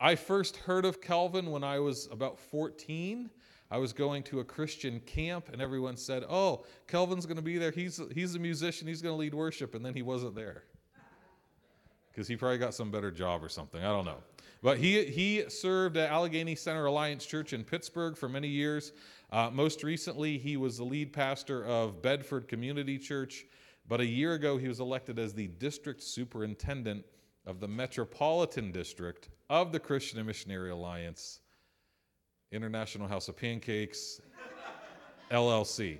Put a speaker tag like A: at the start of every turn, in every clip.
A: I first heard of Kelvin when I was about 14. I was going to a Christian camp, and everyone said, "Oh, Kelvin's going to be there. He's he's a musician. He's going to lead worship." And then he wasn't there because he probably got some better job or something. I don't know. But he he served at Allegheny Center Alliance Church in Pittsburgh for many years. Uh, most recently, he was the lead pastor of Bedford Community Church. But a year ago, he was elected as the district superintendent of the Metropolitan District of the Christian and Missionary Alliance International House of Pancakes, LLC.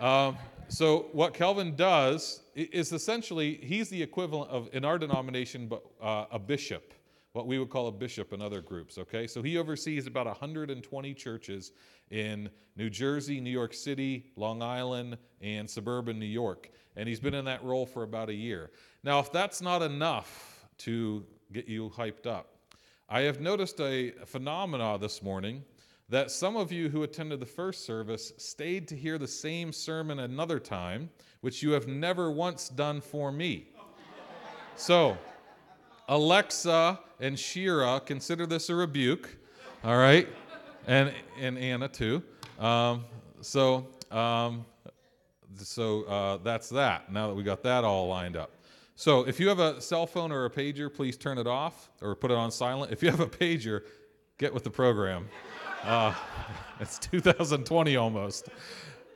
A: Um, so what Kelvin does is essentially he's the equivalent of in our denomination, but uh, a bishop, what we would call a bishop in other groups. Okay, so he oversees about 120 churches in New Jersey, New York City, Long Island, and suburban New York, and he's been in that role for about a year. Now, if that's not enough to get you hyped up, I have noticed a phenomena this morning that some of you who attended the first service stayed to hear the same sermon another time, which you have never once done for me. So, Alexa and Shira, consider this a rebuke, all right? And, and Anna too. Um, so, um, so uh, that's that, now that we got that all lined up. So if you have a cell phone or a pager, please turn it off or put it on silent. If you have a pager, get with the program. Uh, it's 2020 almost.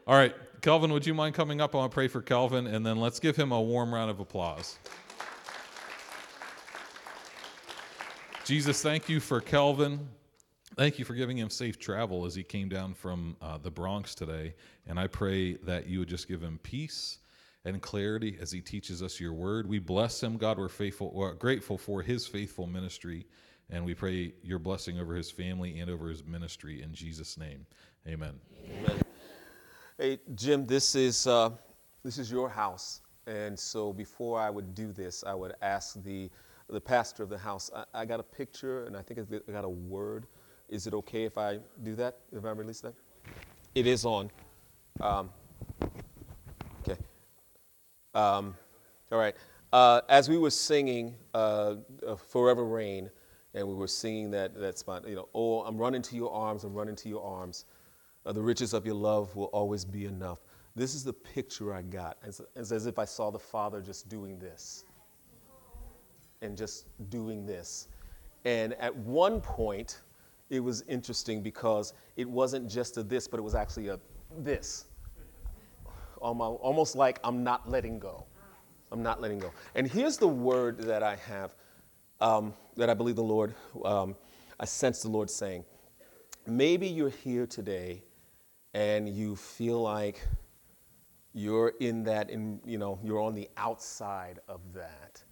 A: All right, Kelvin, would you mind coming up? I want to pray for Kelvin, and then let's give him a warm round of applause. Jesus, thank you for Kelvin. Thank you for giving him safe travel as he came down from uh, the Bronx today. And I pray that you would just give him peace and clarity as he teaches us your word. We bless him, God. We're faithful, we're grateful for his faithful ministry, and we pray your blessing over his family and over his ministry in Jesus' name. Amen. Amen.
B: Hey, Jim, this is uh, this is your house, and so before I would do this, I would ask the the pastor of the house. I, I got a picture, and I think I got a word. Is it okay if I do that? If I release that? It is on. Um, um, all right. Uh, as we were singing uh, uh, "Forever Reign," and we were singing that that spot, you know, oh, I'm running to your arms, I'm running to your arms. Uh, the riches of your love will always be enough. This is the picture I got. It's, it's as if I saw the Father just doing this, and just doing this. And at one point, it was interesting because it wasn't just a this, but it was actually a this almost like I'm not letting go. I'm not letting go. And here's the word that I have um, that I believe the Lord, um, I sense the Lord saying. Maybe you're here today and you feel like you're in that, in, you know, you're on the outside of that.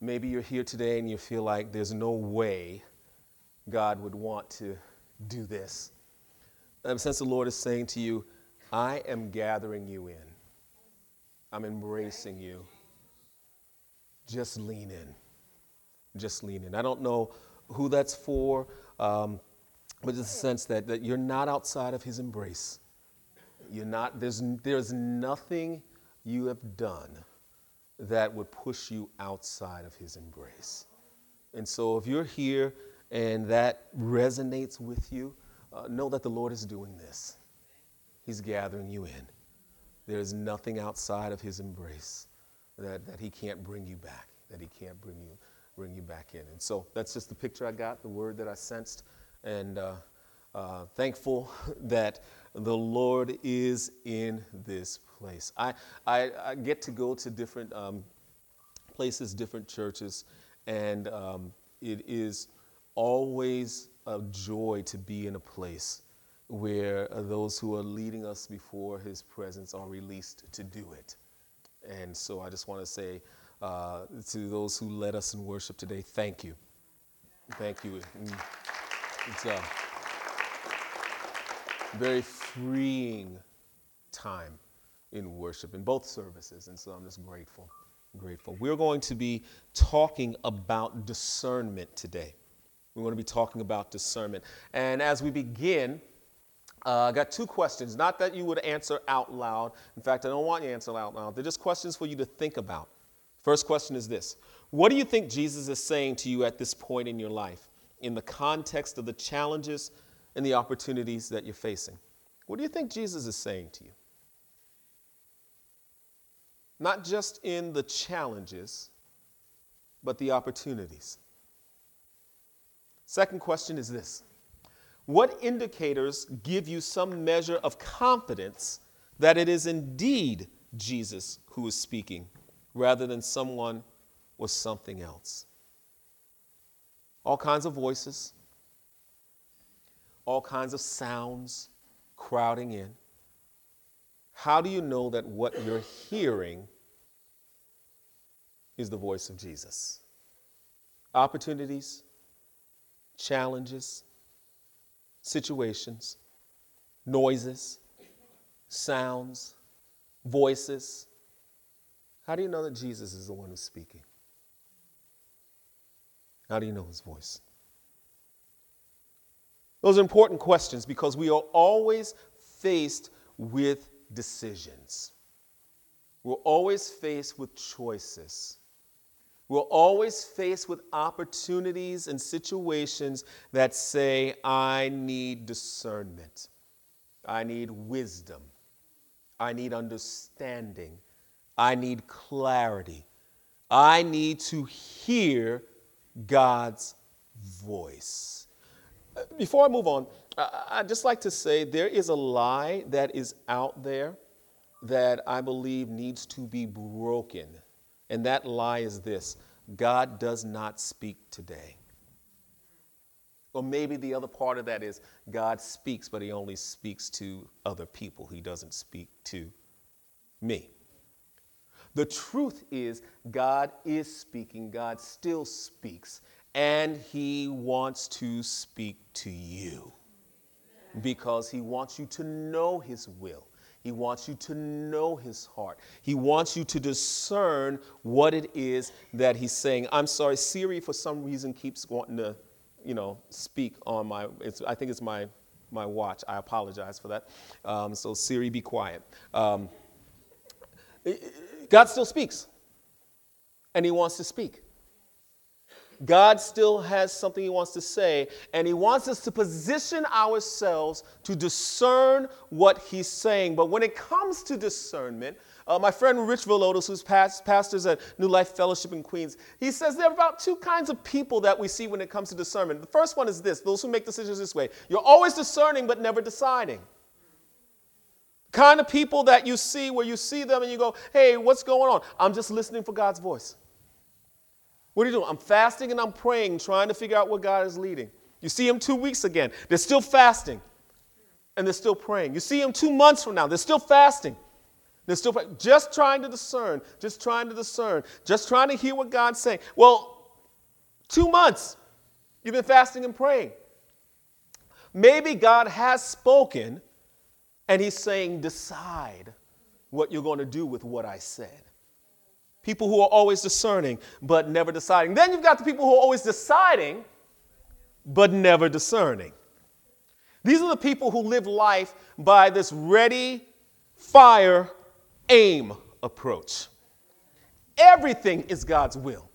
B: Maybe you're here today and you feel like there's no way God would want to do this. And since the Lord is saying to you, I am gathering you in. I'm embracing you. Just lean in. Just lean in. I don't know who that's for, um, but it's the sense that, that you're not outside of his embrace. You're not, there's, there's nothing you have done that would push you outside of his embrace. And so if you're here and that resonates with you, uh, know that the Lord is doing this. He's gathering you in. There is nothing outside of his embrace that, that he can't bring you back, that he can't bring you, bring you back in. And so that's just the picture I got, the word that I sensed. And uh, uh, thankful that the Lord is in this place. I, I, I get to go to different um, places, different churches, and um, it is always a joy to be in a place where uh, those who are leading us before his presence are released to do it. And so I just want to say uh, to those who led us in worship today, thank you. Thank you. It's a very freeing time in worship in both services. And so I'm just grateful. Grateful. We're going to be talking about discernment today. We're going to be talking about discernment. And as we begin, uh, I got two questions, not that you would answer out loud. In fact, I don't want you to answer out loud. They're just questions for you to think about. First question is this What do you think Jesus is saying to you at this point in your life? in the context of the challenges and the opportunities that you're facing. What do you think Jesus is saying to you? Not just in the challenges, but the opportunities. Second question is this What indicators give you some measure of confidence that it is indeed Jesus who is speaking rather than someone or something else? All kinds of voices, all kinds of sounds crowding in. How do you know that what you're hearing is the voice of Jesus? Opportunities, challenges, situations, noises, sounds, voices. How do you know that Jesus is the one who's speaking? How do you know his voice? Those are important questions because we are always faced with decisions. We're always faced with choices. We're always faced with opportunities and situations that say, I need discernment. I need wisdom. I need understanding. I need clarity. I need to hear God's voice. Uh, before I move on, I'd just like to say there is a lie that is out there that I believe needs to be broken. And that lie is this God does not speak today. Or maybe the other part of that is God speaks, but he only speaks to other people. He doesn't speak to me. The truth is, God is speaking, God still speaks, and He wants to speak to you because He wants you to know His will. He wants you to know His heart. He wants you to discern what it is that He's saying. I'm sorry, Siri, for some reason, keeps wanting to, you know, speak on my, I think it's my, my watch. I apologize for that. Um, so, Siri, be quiet. Um, God still speaks, and He wants to speak. God still has something He wants to say, and He wants us to position ourselves to discern what He's saying. But when it comes to discernment, uh, my friend Rich Villodas, who's past, pastors at New Life Fellowship in Queens, he says there are about two kinds of people that we see when it comes to discernment. The first one is this those who make decisions this way you're always discerning but never deciding. Kind of people that you see where you see them and you go, hey, what's going on? I'm just listening for God's voice. What are you doing? I'm fasting and I'm praying, trying to figure out what God is leading. You see him two weeks again, they're still fasting and they're still praying. You see him two months from now, they're still fasting. They're still praying. just trying to discern, just trying to discern, just trying to hear what God's saying. Well, two months, you've been fasting and praying. Maybe God has spoken and he's saying, decide what you're going to do with what I said. People who are always discerning, but never deciding. Then you've got the people who are always deciding, but never discerning. These are the people who live life by this ready, fire, aim approach. Everything is God's will.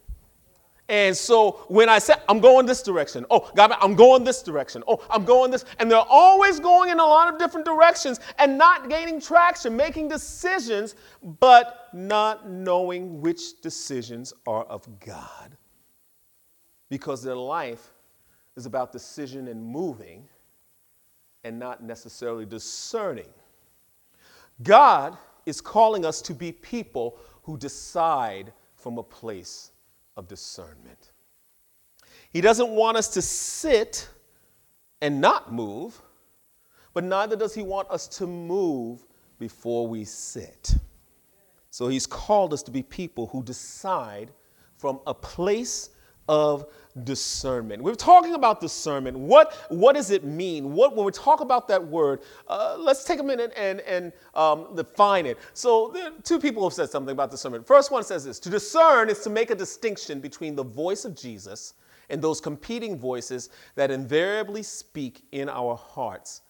B: And so when I say, I'm going this direction, oh, God, I'm going this direction, oh, I'm going this, and they're always going in a lot of different directions and not gaining traction, making decisions, but not knowing which decisions are of God. Because their life is about decision and moving and not necessarily discerning. God is calling us to be people who decide from a place of discernment. He doesn't want us to sit and not move, but neither does he want us to move before we sit. So he's called us to be people who decide from a place of discernment. We're talking about discernment. What, what does it mean? What, when we talk about that word, uh, let's take a minute and, and um, define it. So, two people have said something about discernment. First one says this To discern is to make a distinction between the voice of Jesus and those competing voices that invariably speak in our hearts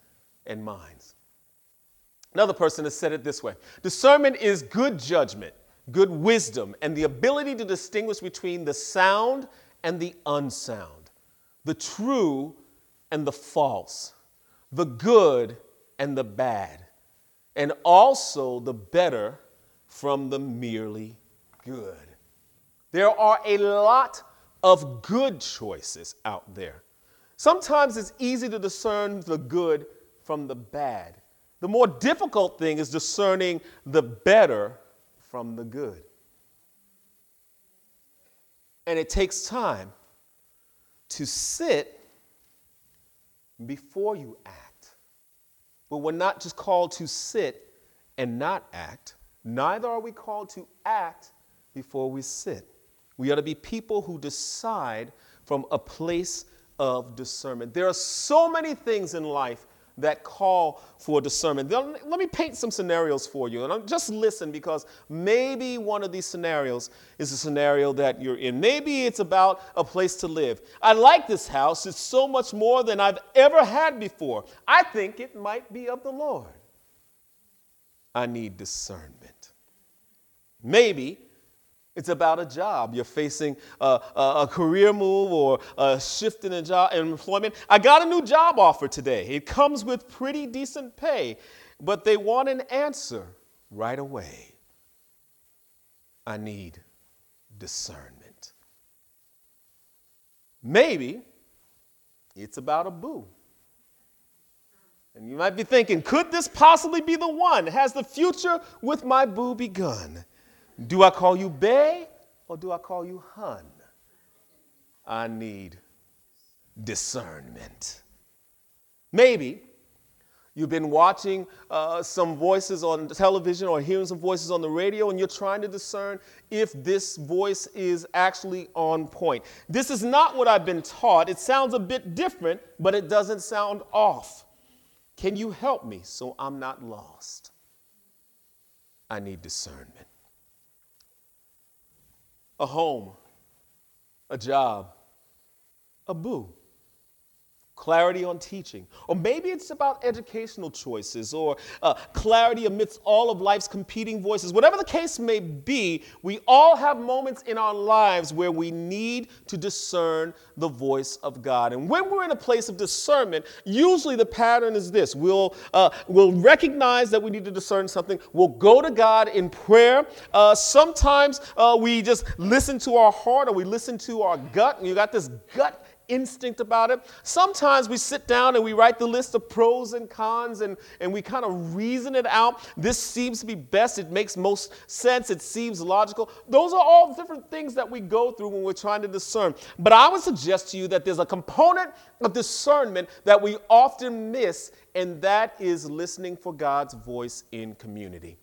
B: and minds. Another person has said it this way Discernment is good judgment, good wisdom, and the ability to distinguish between the sound and the unsound, the true and the false, the good and the bad, and also the better from the merely good. There are a lot of good choices out there. Sometimes it's easy to discern the good from the bad. The more difficult thing is discerning the better from the good. And it takes time to sit before you act. But we're not just called to sit and not act, neither are we called to act before we sit. We ought to be people who decide from a place of discernment. There are so many things in life that call for discernment. Let me paint some scenarios for you, and just listen because maybe one of these scenarios is a scenario that you're in. Maybe it's about a place to live. I like this house, it's so much more than I've ever had before. I think it might be of the Lord. I need discernment. Maybe it's about a job. You're facing a, a, a, career move or a shift in a job in employment. I got a new job offer today. It comes with pretty decent pay, but they want an answer right away. I need discernment. Maybe it's about a boo. And you might be thinking, could this possibly be the one? Has the future with my boo begun? Do I call you Bay or do I call you Hun? I need discernment. Maybe you've been watching uh, some voices on television or hearing some voices on the radio and you're trying to discern if this voice is actually on point. This is not what I've been taught. It sounds a bit different, but it doesn't sound off. Can you help me so I'm not lost? I need discernment a home, a job, a boo clarity on teaching. Or maybe it's about educational choices or uh, clarity amidst all of life's competing voices. Whatever the case may be, we all have moments in our lives where we need to discern the voice of God. And when we're in a place of discernment, usually the pattern is this we'll, uh, we'll recognize that we need to discern something, we'll go to God in prayer. Uh, sometimes uh, we just listen to our heart or we listen to our gut, and you got this gut instinct about it. Sometimes we sit down and we write the list of pros and cons and, and we kind of reason it out. This seems to be best. It makes most sense. It seems logical. Those are all different things that we go through when we're trying to discern. But I would suggest to you that there's a component of discernment that we often miss, and that is listening for God's voice in community.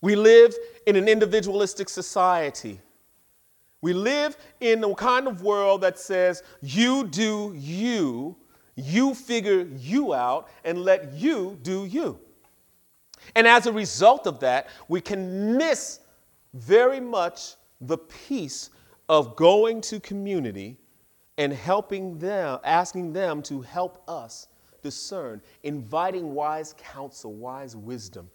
B: We live in an individualistic society. We live in a kind of world that says, you do you, you figure you out, and let you do you. And as a result of that, we can miss very much the peace of going to community and helping them, asking them to help us discern, inviting wise counsel, wise wisdom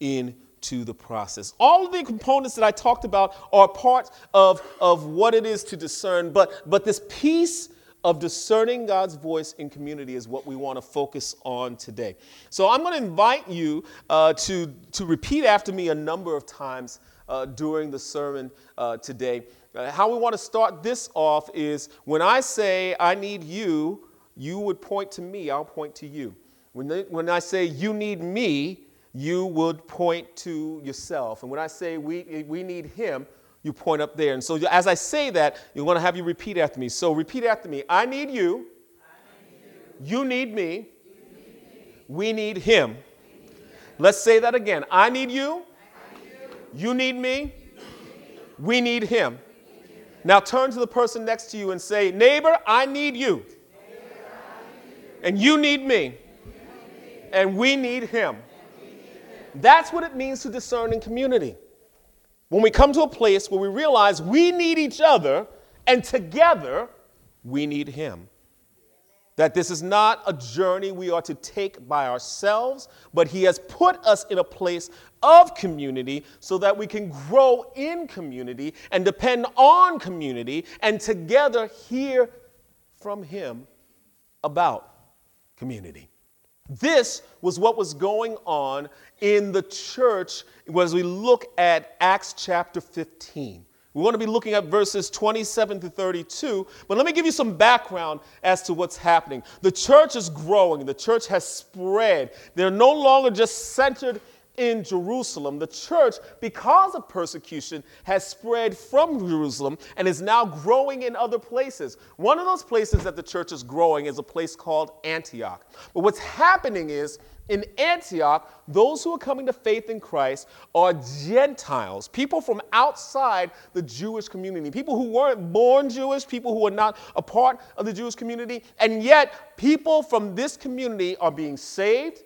B: in to the process. All of the components that I talked about are part of, of what it is to discern, but, but this piece of discerning God's voice in community is what we want to focus on today. So I'm going to invite you uh, to, to repeat after me a number of times uh, during the sermon uh, today. Uh, how we want to start this off is when I say, I need you, you would point to me, I'll point to you. When, they, when I say, you need me, you would point to yourself. And when I say we, we need him, you point up there. And so as I say that, you want to have you repeat after me. So repeat after me. I need you. I need you. you. need me. You need me. We need him. Let's say that again. I need you. I need you. you need me. We need him. Now turn to the person next to you and say, Neighbor, I need you. Neighbor, I. And you need me. You need me. And we need him. That's what it means to discern in community. When we come to a place where we realize we need each other and together we need Him. that this is not a journey we are to take by ourselves, but He has put us in a place of community so that we can grow in community and depend on community and together hear from Him about community. This was what was going on in the church as we look at Acts chapter 15. We want to be looking at verses 27 to 32, but let me give you some background as to what's happening. The church is growing, the church has spread. They're no longer just centered in Jerusalem. The church, because of persecution, has spread from Jerusalem and is now growing in other places. One of those places that the church is growing is a place called Antioch. But what's happening is, in Antioch, those who are coming to faith in Christ are Gentiles, people from outside the Jewish community, people who weren't born Jewish, people who are not a part of the Jewish community, and yet people from this community are being saved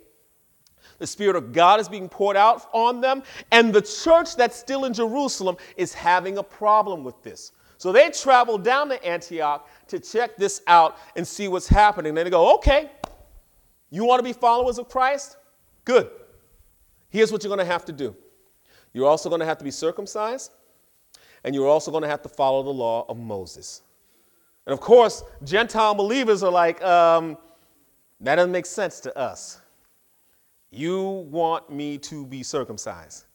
B: the Spirit of God is being poured out on them, and the church that's still in Jerusalem is having a problem with this. So they travel down to Antioch to check this out and see what's happening. And they go, okay, you want to be followers of Christ? Good. Here's what you're going to have to do you're also going to have to be circumcised, and you're also going to have to follow the law of Moses. And of course, Gentile believers are like, um, that doesn't make sense to us. You want me to be circumcised.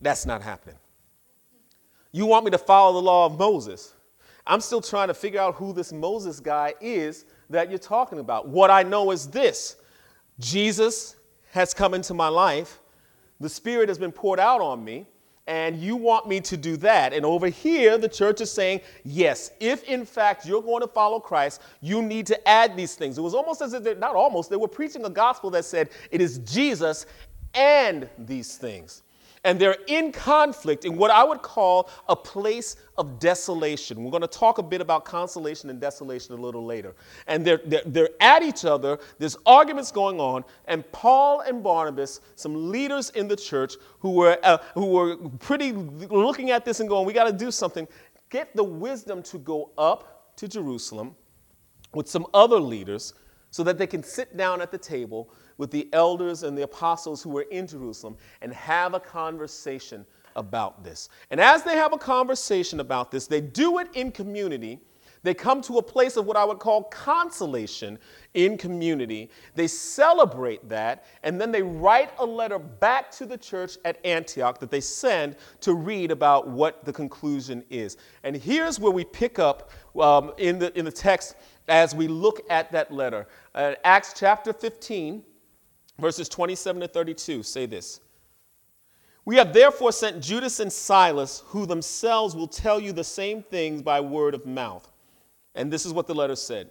B: That's not happening. You want me to follow the law of Moses. I'm still trying to figure out who this Moses guy is that you're talking about. What I know is this Jesus has come into my life, the Spirit has been poured out on me and you want me to do that. And over here, the church is saying, yes, if in fact you're going to follow Christ, you need to add these things. It was almost as if, they're not almost, they were preaching a gospel that said it is Jesus and these things and they're in conflict in what I would call a place of desolation. We're going to talk a bit about consolation and desolation a little later. And they're, they're, they're at each other, there's arguments going on, and Paul and Barnabas, some leaders in the church who were, uh, who were pretty looking at this and going, we got to do something, get the wisdom to go up to Jerusalem with some other leaders so that they can sit down at the table with the elders and the apostles who were in Jerusalem and have a conversation about this. And as they have a conversation about this, they do it in community. They come to a place of what I would call consolation in community. They celebrate that, and then they write a letter back to the church at Antioch that they send to read about what the conclusion is. And here's where we pick up um, in, the, in the text as we look at that letter. Uh, Acts chapter 15, verses 27 to 32 say this We have therefore sent Judas and Silas, who themselves will tell you the same things by word of mouth. And this is what the letter said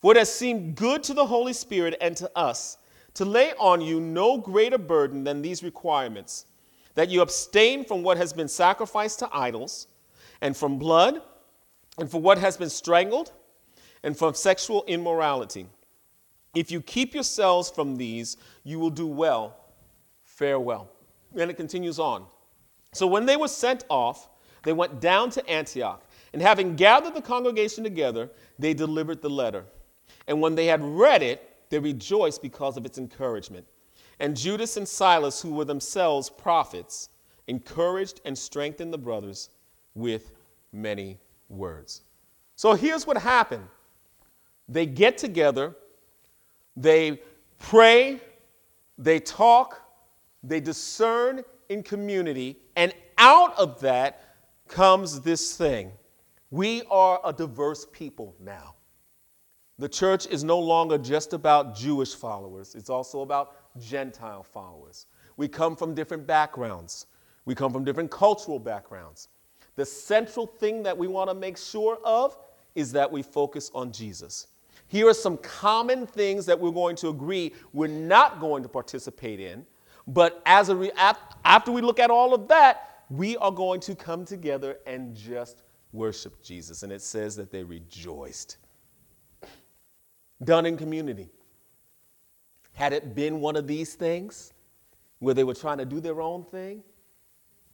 B: For it has seemed good to the Holy Spirit and to us to lay on you no greater burden than these requirements that you abstain from what has been sacrificed to idols, and from blood, and from what has been strangled, and from sexual immorality. If you keep yourselves from these, you will do well. Farewell. And it continues on. So when they were sent off, they went down to Antioch, and having gathered the congregation together, they delivered the letter. And when they had read it, they rejoiced because of its encouragement. And Judas and Silas, who were themselves prophets, encouraged and strengthened the brothers with many words. So here's what happened they get together, they pray, they talk, they discern in community, and out of that comes this thing. We are a diverse people now. The church is no longer just about Jewish followers, it's also about Gentile followers. We come from different backgrounds, we come from different cultural backgrounds. The central thing that we want to make sure of is that we focus on Jesus. Here are some common things that we're going to agree we're not going to participate in. But as a re- after we look at all of that, we are going to come together and just worship Jesus. And it says that they rejoiced. Done in community. Had it been one of these things where they were trying to do their own thing,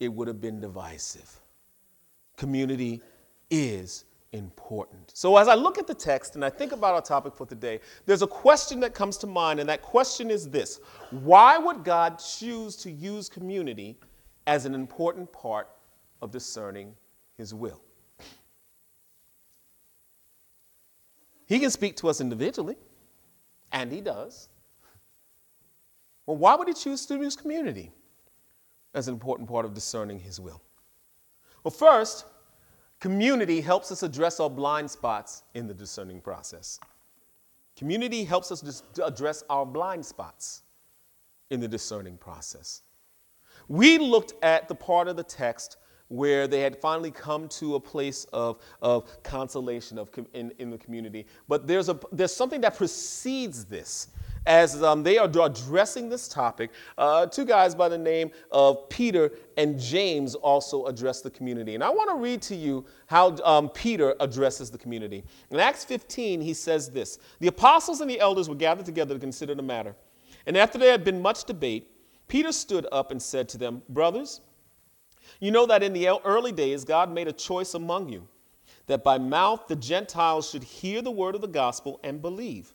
B: it would have been divisive. Community is important. So, as I look at the text and I think about our topic for today, there's a question that comes to mind, and that question is this Why would God choose to use community as an important part of discerning His will? He can speak to us individually, and He does. Well, why would He choose to use community as an important part of discerning His will? Well, first, Community helps us address our blind spots in the discerning process. Community helps us address our blind spots in the discerning process. We looked at the part of the text where they had finally come to a place of, of consolation of, in, in the community. But there's, a, there's something that precedes this as um, they are addressing this topic, uh, two guys by the name of Peter and James also address the community. And I want to read to you how um, Peter addresses the community. In Acts 15, he says this The apostles and the elders were gathered together to consider the matter. And after there had been much debate, Peter stood up and said to them, Brothers, you know that in the early days God made a choice among you, that by mouth the Gentiles should hear the word of the gospel and believe.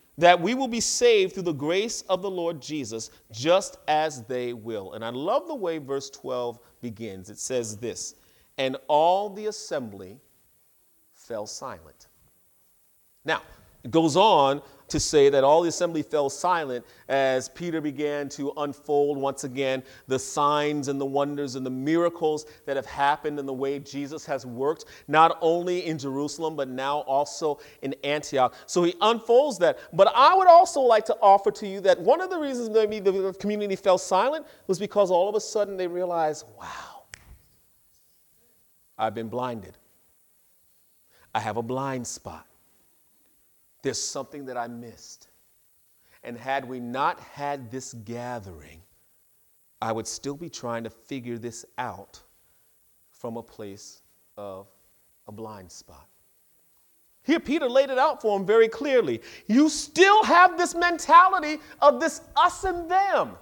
B: that we will be saved through the grace of the Lord Jesus, just as they will. And I love the way verse 12 begins. It says this And all the assembly fell silent. Now, it goes on to say that all the assembly fell silent as Peter began to unfold once again the signs and the wonders and the miracles that have happened and the way Jesus has worked, not only in Jerusalem, but now also in Antioch. So he unfolds that. But I would also like to offer to you that one of the reasons maybe the community fell silent was because all of a sudden they realized, wow, I've been blinded. I have a blind spot. There's something that I missed. And had we not had this gathering, I would still be trying to figure this out from a place of a blind spot. Here, Peter laid it out for him very clearly. You still have this mentality of this us and them.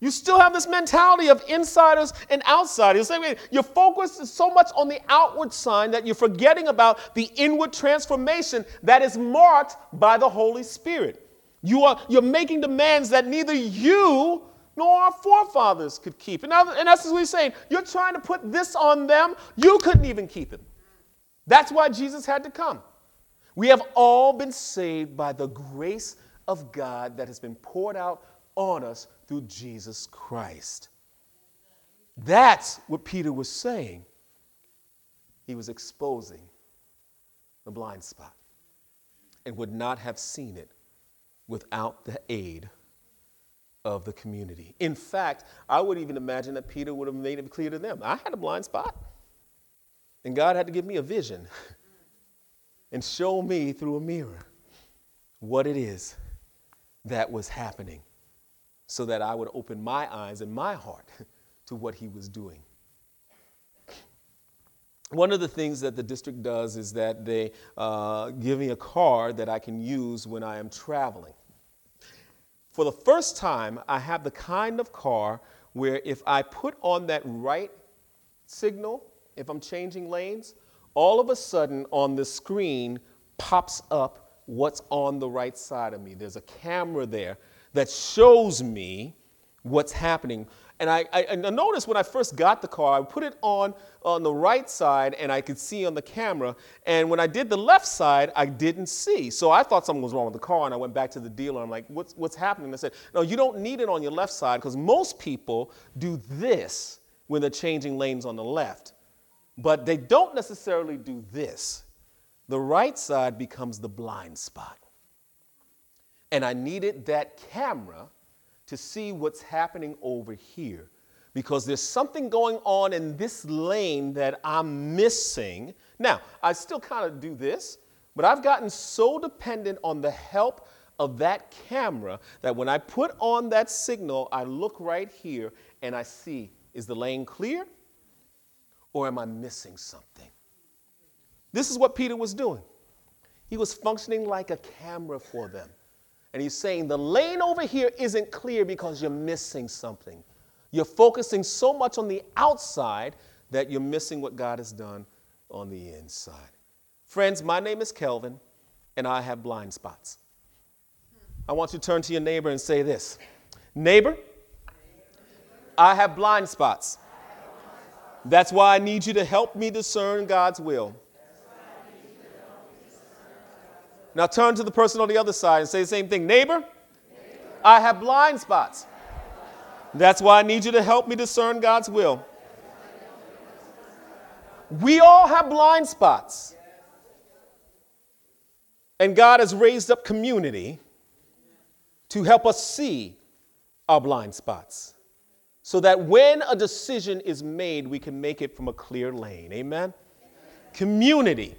B: You still have this mentality of insiders and outsiders. Your focus is so much on the outward sign that you're forgetting about the inward transformation that is marked by the Holy Spirit. You are, you're making demands that neither you nor our forefathers could keep. And, and that's what he's saying. You're trying to put this on them. You couldn't even keep it. That's why Jesus had to come. We have all been saved by the grace of God that has been poured out on us through Jesus Christ. That's what Peter was saying. He was exposing the blind spot and would not have seen it without the aid of the community. In fact, I would even imagine that Peter would have made it clear to them I had a blind spot, and God had to give me a vision and show me through a mirror what it is that was happening so that I would open my eyes and my heart to what he was doing. One of the things that the district does is that they uh, give me a car that I can use when I am traveling. For the first time, I have the kind of car where if I put on that right signal, if I'm changing lanes, all of a sudden on the screen pops up what's on the right side of me. There's a camera there that shows me what's happening. And I, I, I noticed when I first got the car, I put it on on the right side and I could see on the camera. And when I did the left side, I didn't see. So I thought something was wrong with the car and I went back to the dealer. I'm like, what's, what's happening? They said, no, you don't need it on your left side because most people do this when they're changing lanes on the left. But they don't necessarily do this. The right side becomes the blind spot. And I needed that camera to see what's happening over here because there's something going on in this lane that I'm missing. Now, I still kind of do this, But I've gotten so dependent on the help of that camera that when I put on that signal, I look right here and I see is the lane clear or am I missing something? This is what Peter was doing. He was functioning like a camera for them. And he's saying the lane over here isn't clear because you're missing something. You're focusing so much on the outside that you're missing what God has done on the inside. Friends, my name is Kelvin, and I have blind spots. I want you to turn to your neighbor and say this Neighbor, I have blind spots. That's why I need you to help me discern God's will. Now turn to the person on the other side and say the same thing. Neighbor, I have blind spots. That's why I need you to help me discern God's will. We all have blind spots. And God has raised up community to help us see our blind spots so that when a decision is made, we can make it from a clear lane. Amen? Amen. Community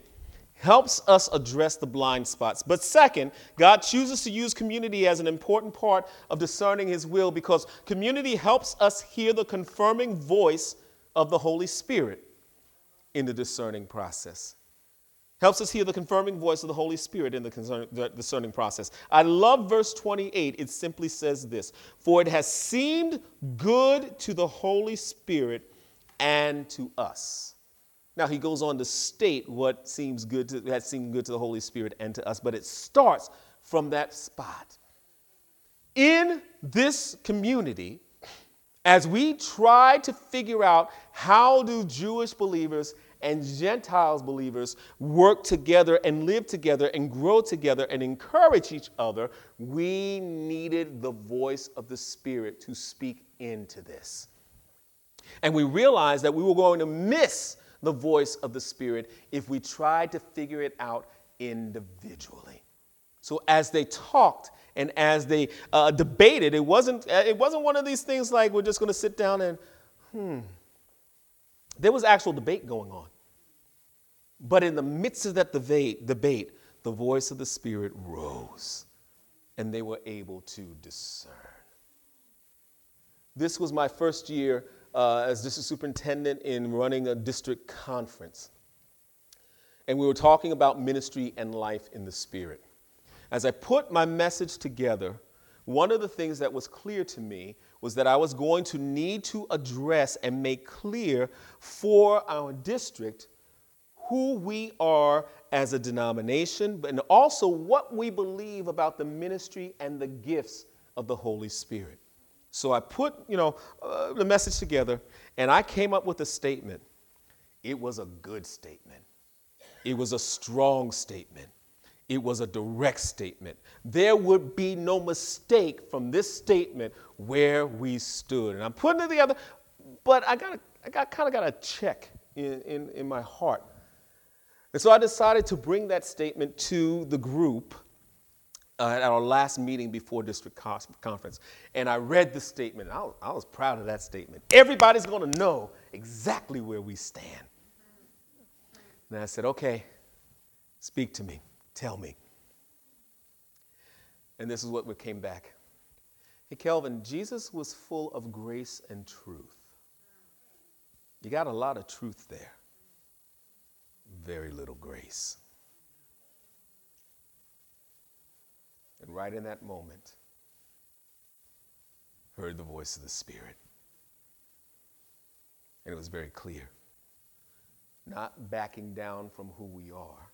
B: helps us address the blind spots. But second, God chooses to use community as an important part of discerning His will because community helps us hear the confirming voice of the Holy Spirit in the discerning process. Helps us hear the confirming voice of the Holy Spirit in the discerning process. I love verse 28. It simply says this For it has seemed good to the Holy Spirit and to us. Now he goes on to state what seems good to, has seemed good to the Holy Spirit and to us, but it starts from that spot. In this community, as we try to figure out how do Jewish believers and Gentiles believers work together and live together and grow together and encourage each other, we needed the voice of the Spirit to speak into this. And we realized that we were going to miss the voice of the Spirit if we tried to figure it out individually. So as they talked and as they uh, debated, it wasn't, uh, it wasn't one of these things like we're just going to sit down and, hmm. There was actual debate going on. But in the midst of that debate, debate, the voice of the Spirit rose and they were able to discern. This was my first year uh, as district superintendent in running a district conference. And we were talking about ministry and life in the Spirit. As I put my message together, one of the things that was clear to me was that I was going to need to address and make clear for our district who we are as a denomination, and also what we believe about the ministry and the gifts of the Holy Spirit. So I put, you know, uh, the message together and I came up with a statement. It was a good statement. It was a strong statement. It was a direct statement. There would be no mistake from this statement where we stood. And I'm putting it together, but I got I got kind of got a check in, in, in my heart. And so I decided to bring that statement to the group uh, at our last meeting before district conference. And I read the statement. I was, I was proud of that statement. Everybody's going to know exactly where we stand. And I said, okay, speak to me, tell me. And this is what came back. Hey, Kelvin, Jesus was full of grace and truth. You got a lot of truth there, very little grace. And right in that moment, heard the voice of the Spirit. And it was very clear. Not backing down from who we are,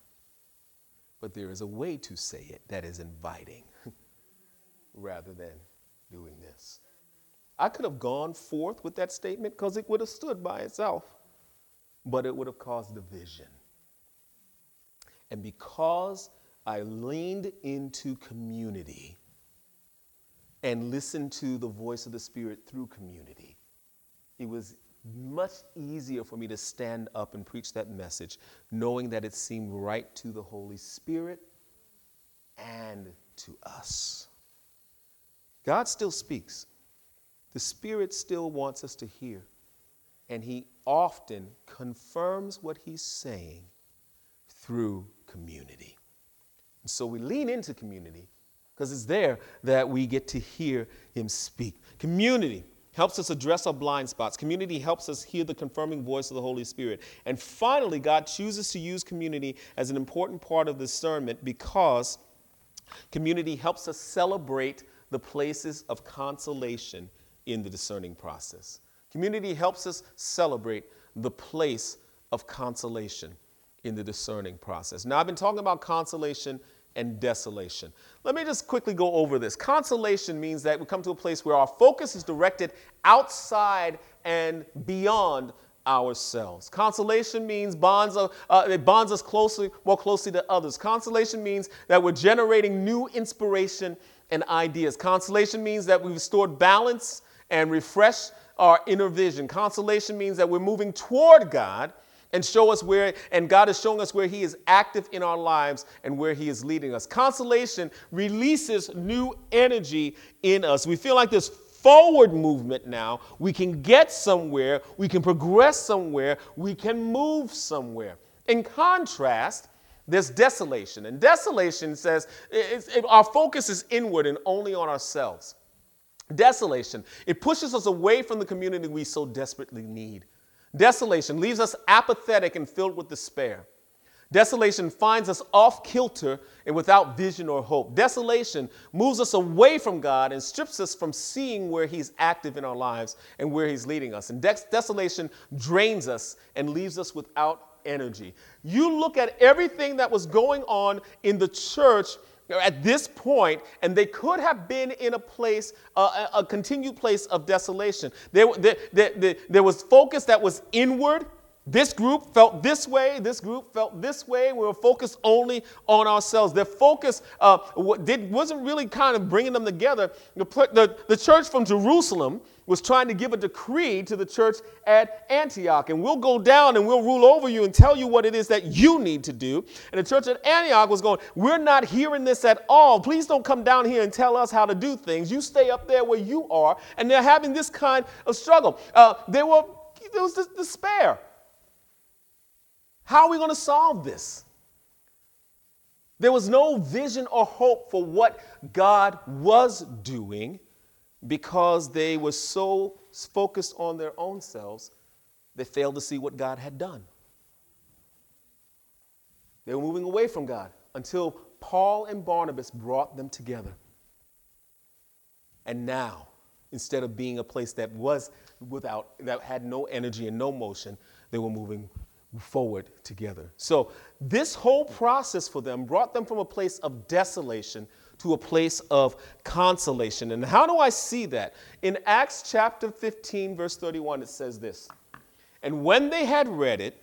B: but there is a way to say it that is inviting rather than doing this. I could have gone forth with that statement because it would have stood by itself, but it would have caused division. And because I leaned into community and listened to the voice of the Spirit through community. It was much easier for me to stand up and preach that message, knowing that it seemed right to the Holy Spirit and to us. God still speaks. The Spirit still wants us to hear, and He often confirms what He's saying through community. So we lean into community because it's there that we get to hear him speak. Community helps us address our blind spots. Community helps us hear the confirming voice of the Holy Spirit. And finally, God chooses to use community as an important part of discernment because community helps us celebrate the places of consolation in the discerning process. Community helps us celebrate the place of consolation in the discerning process. Now, I've been talking about consolation and desolation. Let me just quickly go over this. Consolation means that we come to a place where our focus is directed outside and beyond ourselves. Consolation means bonds uh, it bonds us closely, more closely to others. Consolation means that we're generating new inspiration and ideas. Consolation means that we've restored balance and refreshed our inner vision. Consolation means that we're moving toward God and show us where, and God is showing us where He is active in our lives and where He is leading us. Consolation releases new energy in us. We feel like this forward movement now. We can get somewhere, we can progress somewhere, we can move somewhere. In contrast, there's desolation. And desolation says it, our focus is inward and only on ourselves. Desolation, it pushes us away from the community we so desperately need. Desolation leaves us apathetic and filled with despair. Desolation finds us off kilter and without vision or hope. Desolation moves us away from God and strips us from seeing where He's active in our lives and where He's leading us. And desolation drains us and leaves us without energy. You look at everything that was going on in the church at this point, and they could have been in a place, uh, a continued place of desolation. There, there, there, there was focus that was inward. This group felt this way, this group felt this way. We were focused only on ourselves. Their focus uh, did, wasn't really kind of bringing them together. The, the, the church from Jerusalem was trying to give a decree to the church at Antioch. And we'll go down and we'll rule over you and tell you what it is that you need to do. And the church at Antioch was going, We're not hearing this at all. Please don't come down here and tell us how to do things. You stay up there where you are. And they're having this kind of struggle. Uh, there, were, there was despair. How are we going to solve this? There was no vision or hope for what God was doing because they were so focused on their own selves, they failed to see what God had done. They were moving away from God until Paul and Barnabas brought them together. And now, instead of being a place that was without, that had no energy and no motion, they were moving forward together. So, this whole process for them brought them from a place of desolation to a place of consolation. And how do I see that? In Acts chapter 15, verse 31, it says this And when they had read it,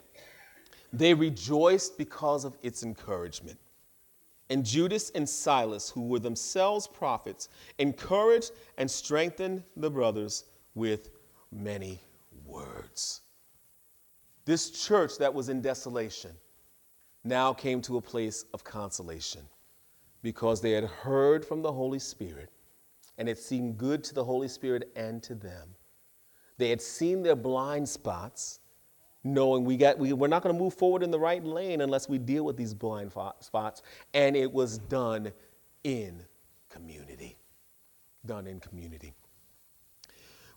B: they rejoiced because of its encouragement. And Judas and Silas, who were themselves prophets, encouraged and strengthened the brothers with many words. This church that was in desolation now came to a place of consolation because they had heard from the Holy Spirit and it seemed good to the Holy Spirit and to them. They had seen their blind spots, knowing we got, we, we're not going to move forward in the right lane unless we deal with these blind spots. And it was done in community. Done in community.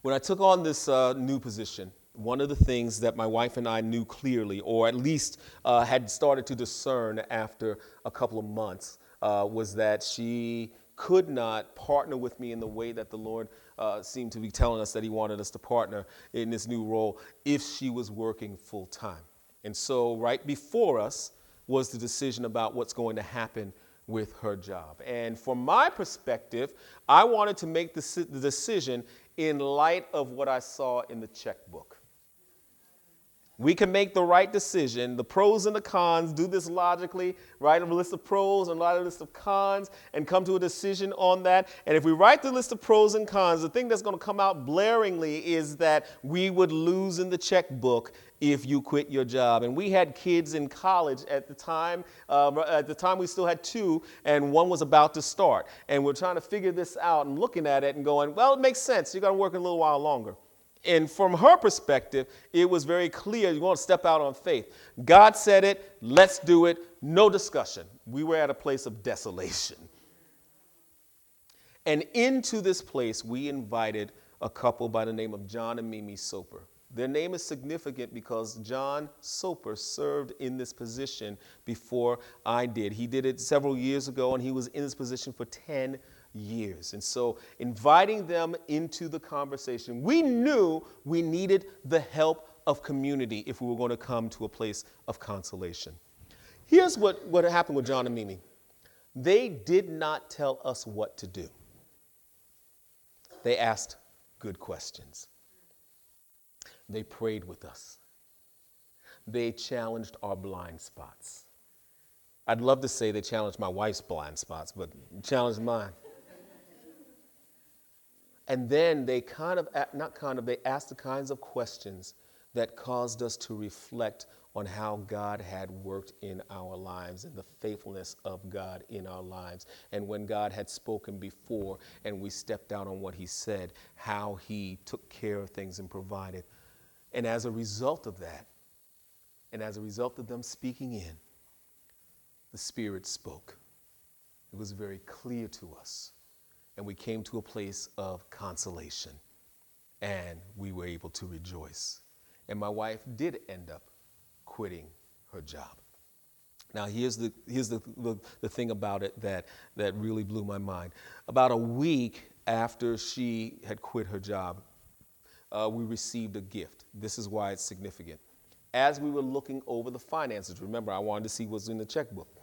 B: When I took on this uh, new position, one of the things that my wife and I knew clearly, or at least uh, had started to discern after a couple of months, uh, was that she could not partner with me in the way that the Lord uh, seemed to be telling us that He wanted us to partner in this new role if she was working full time. And so, right before us was the decision about what's going to happen with her job. And from my perspective, I wanted to make the, the decision in light of what I saw in the checkbook. We can make the right decision, the pros and the cons, do this logically, write a list of pros and write a list of cons, and come to a decision on that. And if we write the list of pros and cons, the thing that's going to come out blaringly is that we would lose in the checkbook if you quit your job. And we had kids in college at the time. Uh, at the time, we still had two, and one was about to start. And we're trying to figure this out and looking at it and going, well, it makes sense. You got to work a little while longer. And from her perspective, it was very clear you want to step out on faith. God said it, let's do it, no discussion. We were at a place of desolation. And into this place, we invited a couple by the name of John and Mimi Soper. Their name is significant because John Soper served in this position before I did. He did it several years ago, and he was in this position for 10 years. And so, inviting them into the conversation, we knew we needed the help of community if we were going to come to a place of consolation. Here's what, what happened with John and Mimi they did not tell us what to do, they asked good questions. They prayed with us. They challenged our blind spots. I'd love to say they challenged my wife's blind spots, but challenged mine. And then they kind of, not kind of, they asked the kinds of questions that caused us to reflect on how God had worked in our lives and the faithfulness of God in our lives. And when God had spoken before and we stepped out on what He said, how He took care of things and provided. And as a result of that, and as a result of them speaking in, the Spirit spoke. It was very clear to us and we came to a place of consolation and we were able to rejoice. And my wife did end up quitting her job. Now, here's the, here's the, the, the, thing about it that, that really blew my mind. About a week after she had quit her job, uh, we received a gift. This is why it's significant. As we were looking over the finances, remember, I wanted to see what's in the checkbook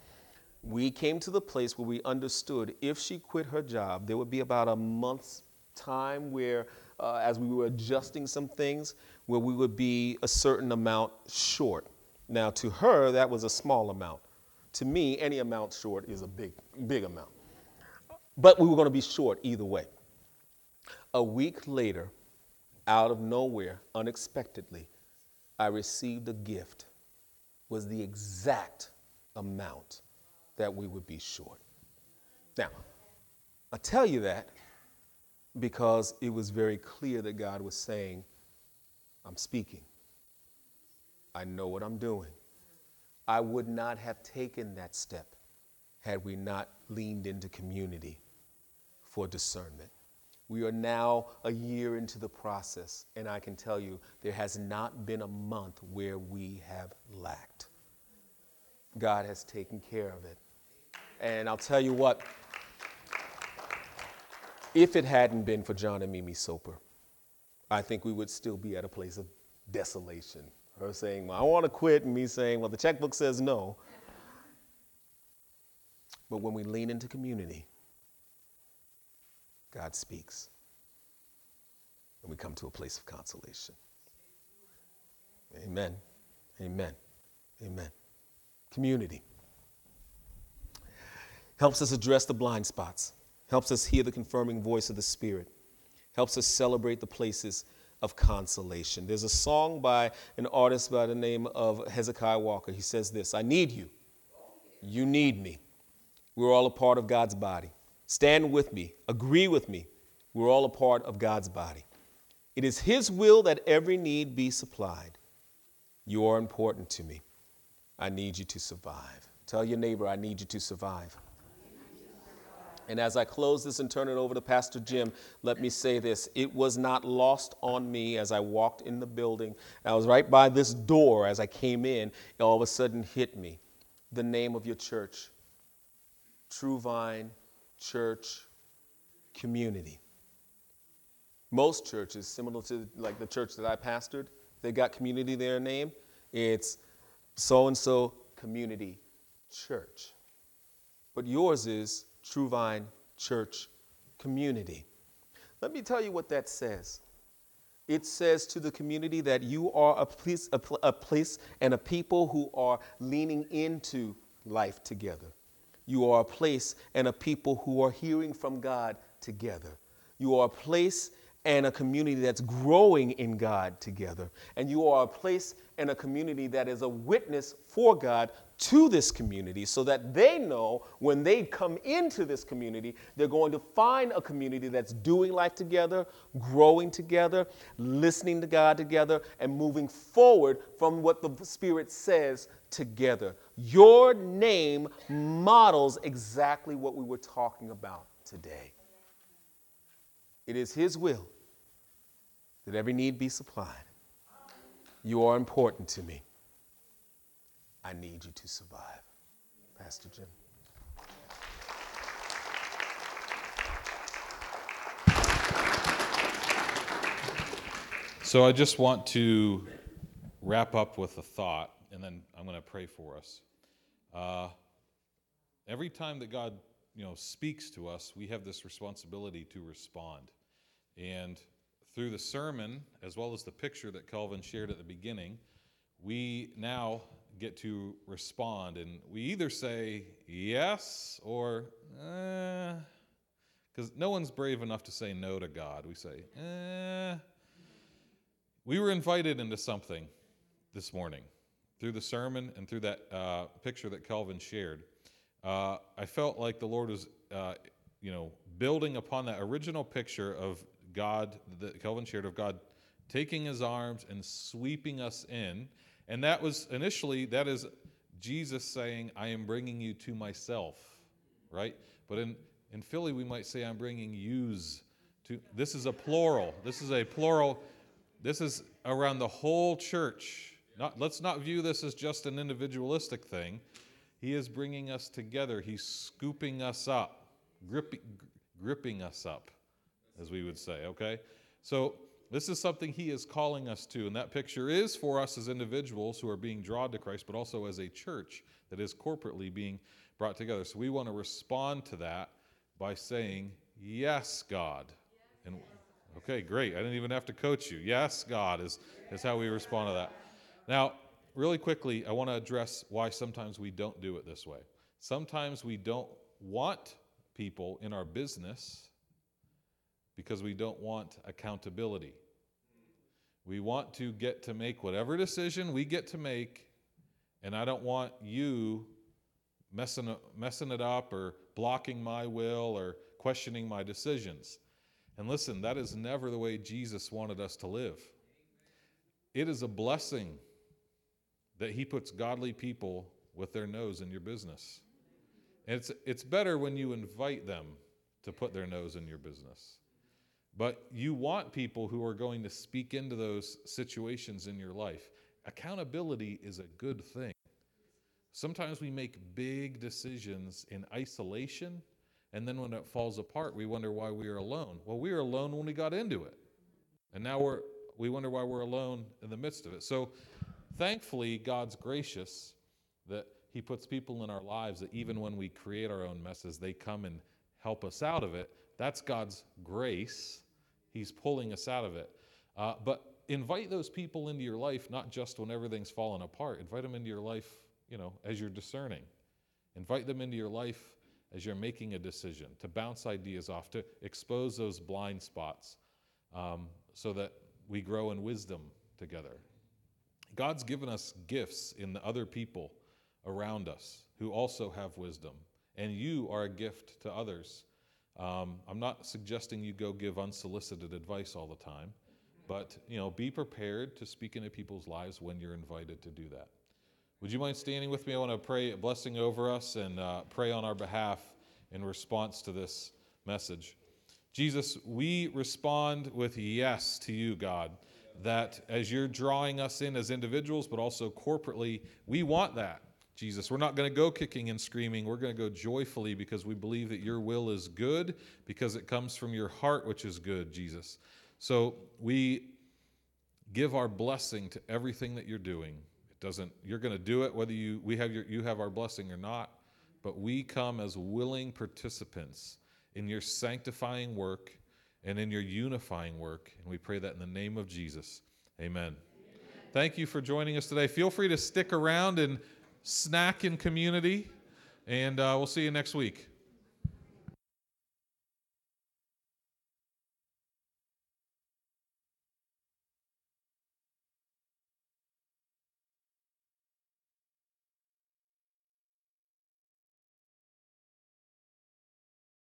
B: we came to the place where we understood if she quit her job, there would be about a month's time where, uh, as we were adjusting some things, where we would be a certain amount short. Now, to her, that was a small amount. To me, any amount short is a big, big amount. But we were going to be short either way. A week later, out of nowhere, unexpectedly, I received a gift. Was the exact amount that we would be short. Now, I tell you that because it was very clear that God was saying, I'm speaking. I know what I'm doing. I would not have taken that step had we not leaned into community for discernment. We are now a year into the process, and I can tell you there has not been a month where we have lacked. God has taken care of it. And I'll tell you what, if it hadn't been for John and Mimi Soper, I think we would still be at a place of desolation. Her saying, well, I want to quit, and me saying, well, the checkbook says no. But when we lean into community, God speaks. And we come to a place of consolation. Amen. Amen. Amen. Community helps us address the blind spots, helps us hear the confirming voice of the Spirit, helps us celebrate the places of consolation. There's a song by an artist by the name of Hezekiah Walker. He says this I need you. You need me. We're all a part of God's body. Stand with me. Agree with me. We're all a part of God's body. It is His will that every need be supplied. You are important to me. I need you to survive. Tell your neighbor, I need you to survive. And as I close this and turn it over to Pastor Jim, let me say this. It was not lost on me as I walked in the building. I was right by this door as I came in. It all of a sudden hit me the name of your church True Vine Church Community. Most churches, similar to like the church that I pastored, they got community their name. It's so and so community church. But yours is True Vine Church community. Let me tell you what that says. It says to the community that you are a place, a, a place and a people who are leaning into life together. You are a place and a people who are hearing from God together. You are a place and a community that's growing in God together. And you are a place and a community that is a witness for God to this community so that they know when they come into this community, they're going to find a community that's doing life together, growing together, listening to God together, and moving forward from what the Spirit says together. Your name models exactly what we were talking about today. It is His will that every need be supplied. You are important to me. I need you to survive. Pastor Jim.
A: So I just want to wrap up with a thought, and then I'm going to pray for us. Uh, every time that God, you know, speaks to us, we have this responsibility to respond. And through the sermon, as well as the picture that Kelvin shared at the beginning, we now get to respond. And we either say yes or, because eh, no one's brave enough to say no to God. We say, eh. We were invited into something this morning through the sermon and through that uh, picture that Kelvin shared. Uh, I felt like the Lord was, uh, you know, building upon that original picture of God that Kelvin shared of God taking his arms and sweeping us in. And that was initially, that is Jesus saying, I am bringing you to myself, right? But in, in Philly, we might say, I'm bringing yous to, this is a plural. This is a plural this is around the whole church. Not, let's not view this as just an individualistic thing. He is bringing us together. He's scooping us up, gripping, gripping us up, as we would say, okay? So, this is something he is calling us to, and that picture is for us as individuals who are being drawn to Christ, but also as a church that is corporately being brought together. So, we want to respond to that by saying, Yes, God. And Okay, great. I didn't even have to coach you. Yes, God is, is how we respond to that. Now, really quickly, I want to address why sometimes we don't do it this way. Sometimes we don't want people in our business because we don't want accountability. We want to get to make whatever decision we get to make, and I don't want you messing, messing it up or blocking my will or questioning my decisions. And listen, that is never the way Jesus wanted us to live. It is a blessing that He puts godly people with their nose in your business. And it's, it's better when you invite them to put their nose in your business. But you want people who are going to speak into those situations in your life. Accountability is a good thing. Sometimes we make big decisions in isolation and then when it falls apart, we wonder why we are alone. Well, we were alone when we got into it. And now we're, we wonder why we're alone in the midst of it. So thankfully, God's gracious that He puts people in our lives that even when we create our own messes, they come and help us out of it. That's God's grace. He's pulling us out of it. Uh, but invite those people into your life, not just when everything's fallen apart. Invite them into your life, you know, as you're discerning. Invite them into your life as you're making a decision, to bounce ideas off, to expose those blind spots um, so that we grow in wisdom together. God's given us gifts in the other people around us who also have wisdom, and you are a gift to others. Um, I'm not suggesting you go give unsolicited advice all the time, but you know, be prepared to speak into people's lives when you're invited to do that. Would you mind standing with me? I want to pray a blessing over us and uh, pray on our behalf in response to this message. Jesus, we respond with yes to you, God, that as you're drawing us in as individuals, but also corporately, we want that. Jesus, we're not going to go kicking and screaming. We're going to go joyfully because we believe that your will is good, because it comes from your heart, which is good, Jesus. So we give our blessing to everything that you're doing It doesn't you're going to do it whether you we have your you have our blessing or not but we come as willing participants in your sanctifying work and in your unifying work and we pray that in the name of jesus amen, amen. thank you for joining us today feel free to stick around and snack in community and uh, we'll see you next week